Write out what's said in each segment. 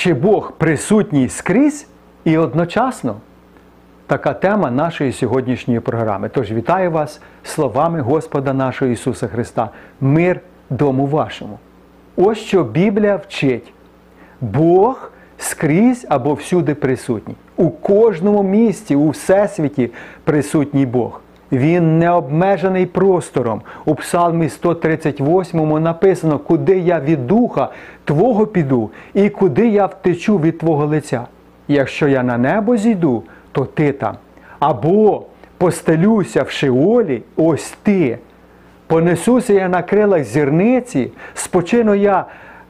Чи Бог присутній скрізь і одночасно? Така тема нашої сьогоднішньої програми. Тож вітаю вас словами Господа нашого Ісуса Христа. Мир дому вашому. Ось що Біблія вчить. Бог скрізь або всюди присутній. У кожному місці, у всесвіті присутній Бог. Він не обмежений простором. У Псалмі 138 написано, куди я від духа Твого піду, і куди я втечу від Твого лиця. Якщо я на небо зійду, то ти там. Або постелюся в Шеолі, ось ти. Понесуся я на крилах зірниці, спочину я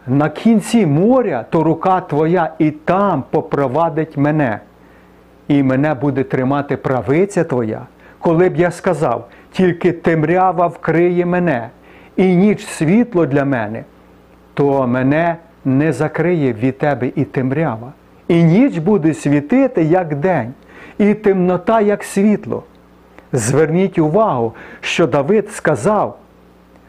на кінці моря, то рука твоя і там попровадить мене. І мене буде тримати правиця твоя, коли б я сказав, тільки темрява вкриє мене, і ніч світло для мене, то мене не закриє від тебе і темрява. І ніч буде світити, як день, і темнота, як світло. Зверніть увагу, що Давид сказав,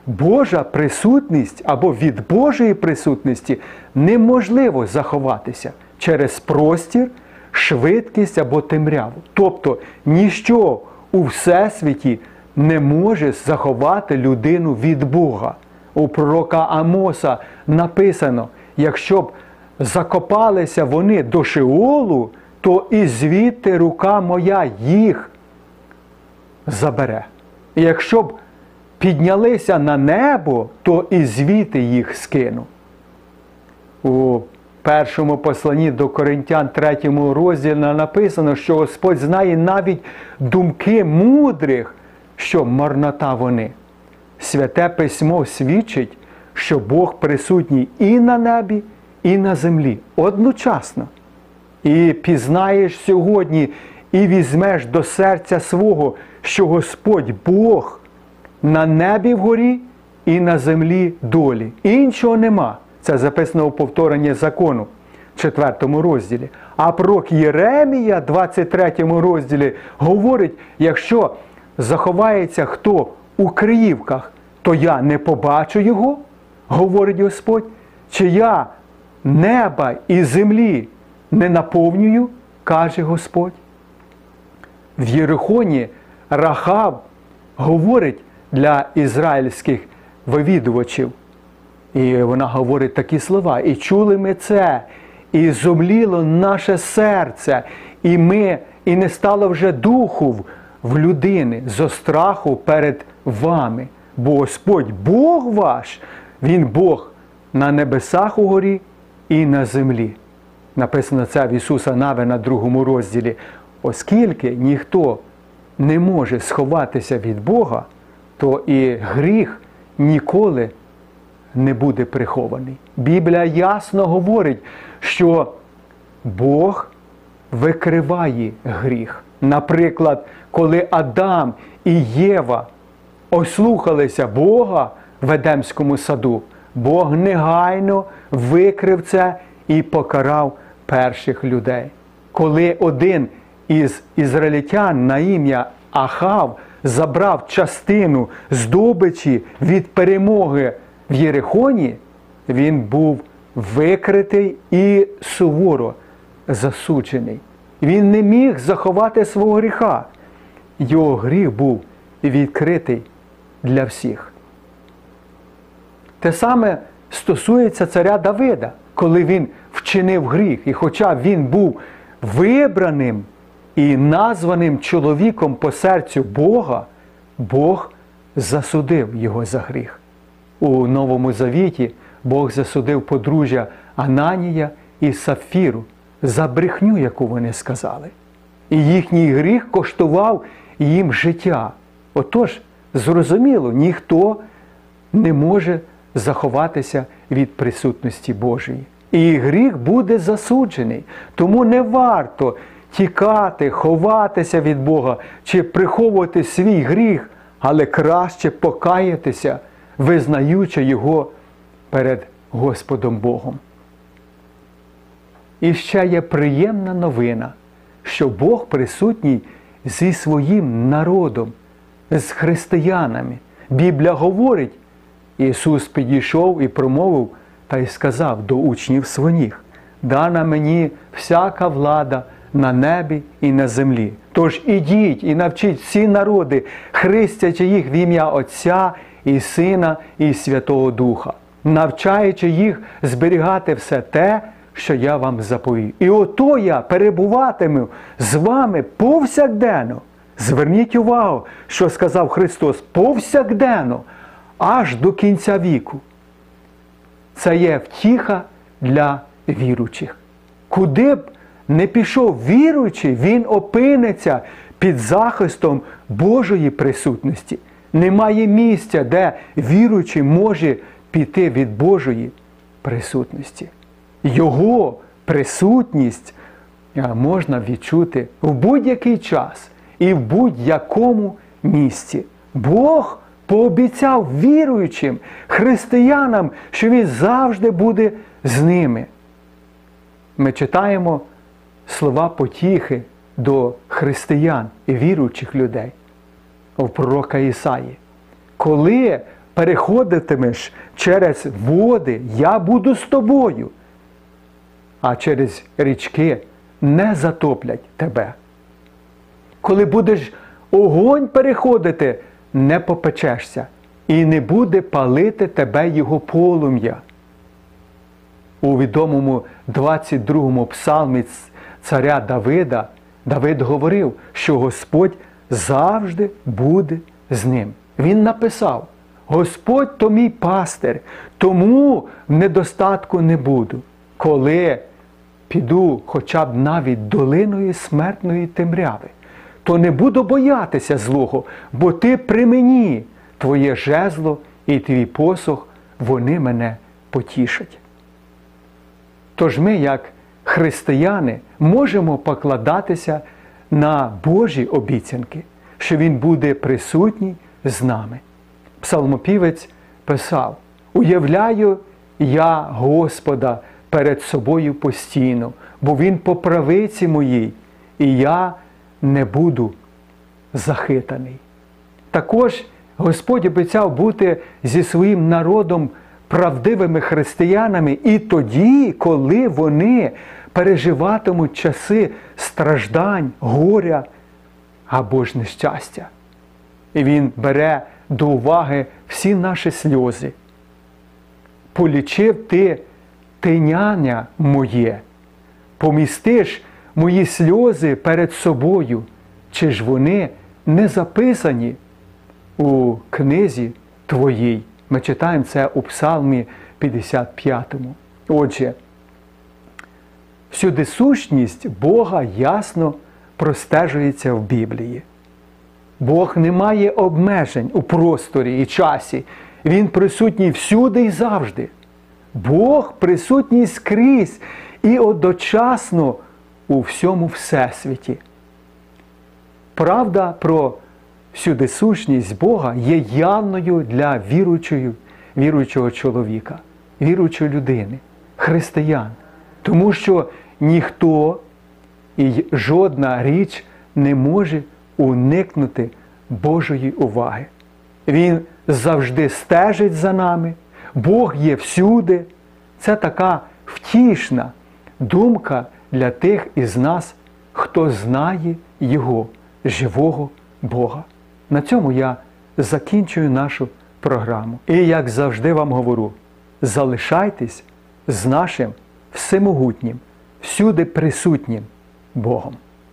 Божа присутність або від Божої присутності неможливо заховатися через простір, швидкість або темряву. Тобто ніщо у всесвіті не може заховати людину від Бога. У пророка Амоса написано: якщо б закопалися вони до Шеолу, то і звідти рука моя їх забере. І якщо б піднялися на небо, то і звідти їх скину. У першому посланні до Коринтян, третьому розділі написано, що Господь знає навіть думки мудрих, що марнота вони. Святе письмо свідчить, що Бог присутній і на небі, і на землі одночасно. І пізнаєш сьогодні, і візьмеш до серця свого, що Господь Бог на небі вгорі і на землі долі. Іншого нема. Це записано у повторенні закону, 4 розділі. А пророк Єремія, 23 розділі, говорить: якщо заховається хто у Криївках, то я не побачу його, говорить Господь, чи я неба і землі не наповнюю, каже Господь. В Єрихоні Рахав говорить для ізраїльських вивідувачів. І вона говорить такі слова. І чули ми це, і зумліло наше серце, і ми, і не стало вже духу в людини зо страху перед вами. Бо Господь Бог ваш, Він Бог на небесах угорі і на землі. Написано це в Ісуса Наве на другому розділі. Оскільки ніхто не може сховатися від Бога, то і гріх ніколи не буде прихований. Біблія ясно говорить, що Бог викриває гріх. Наприклад, коли Адам і Єва ослухалися Бога в Едемському саду, Бог негайно викрив це і покарав перших людей. Коли один із ізраїльтян на ім'я Ахав забрав частину здобичі від перемоги в Єрихоні, він був викритий і суворо засуджений. Він не міг заховати свого гріха. Його гріх був відкритий для всіх. Те саме стосується царя Давида, коли він вчинив гріх. І хоча він був вибраним і названим чоловіком по серцю Бога, Бог засудив його за гріх. У Новому Завіті Бог засудив подружжя Ананія і Сафіру за брехню, яку вони сказали. І їхній гріх коштував їм життя. Отож, зрозуміло, ніхто не може заховатися від присутності Божої. І гріх буде засуджений. Тому не варто тікати, ховатися від Бога чи приховувати свій гріх, але краще покаятися, визнаючи його перед Господом Богом. І ще є приємна новина, що Бог присутній зі своїм народом, з християнами. Біблія говорить, Ісус підійшов і промовив та й сказав до учнів своїх: дана мені всяка влада на небі і на землі. Тож ідіть і навчіть всі народи, хрестячи їх в ім'я Отця і Сина і Святого Духа, навчаючи їх зберігати все те, що я вам заповів. І ото я перебуватиму з вами повсякденно. Зверніть увагу, що сказав Христос повсякденно, аж до кінця віку. Це є втіха для віруючих. Куди б не пішов віруючий, він опиниться під захистом Божої присутності. Немає місця, де віруючий може піти від Божої присутності. Його присутність можна відчути в будь-який час і в будь-якому місці. Бог пообіцяв віруючим християнам, що Він завжди буде з ними. Ми читаємо слова потіхи до християн і віруючих людей в пророка Ісаї. Коли переходитимеш через води, я буду з тобою, а через річки не затоплять тебе. Коли будеш огонь переходити, не попечешся, і не буде палити тебе його полум'я. У відомому 22-му псалмі царя Давида Давид говорив, що Господь завжди буде з ним. Він написав: Господь то мій пастир, тому недостатку не буду. Коли піду хоча б навіть долиною смертної темряви, то не буду боятися злого, бо ти при мені, твоє жезло і твій посох, вони мене потішать. Тож ми, як християни, можемо покладатися на Божі обіцянки, що Він буде присутній з нами. Псалмопівець писав: Уявляю я Господа перед собою постійно, бо Він по правиці моїй, і я не буду захитаний. Також Господь обіцяв бути зі своїм народом правдивими християнами і тоді, коли вони переживатимуть часи страждань, горя або ж нещастя. І Він бере до уваги всі наші сльози. Полічив ти тиняння моє, помістиш мої сльози перед собою, чи ж вони не записані у книзі твоїй. Ми читаємо це у Псалмі 55. Отже, всюди сущність Бога ясно простежується в Біблії. Бог не має обмежень у просторі і часі. Він присутній всюди і завжди. Бог присутній скрізь і одночасно у всьому всесвіті. Правда про всюдисущність Бога є явною для віруючого, віруючого чоловіка, віруючої людини, християн. Тому що ніхто і жодна річ не може уникнути Божої уваги. Він завжди стежить за нами, Бог є всюди. Це така втішна думка для тих із нас, хто знає Його, живого Бога. На цьому я закінчую нашу програму. І як завжди вам говорю, залишайтесь з нашим всемогутнім, всюди присутнім Богом.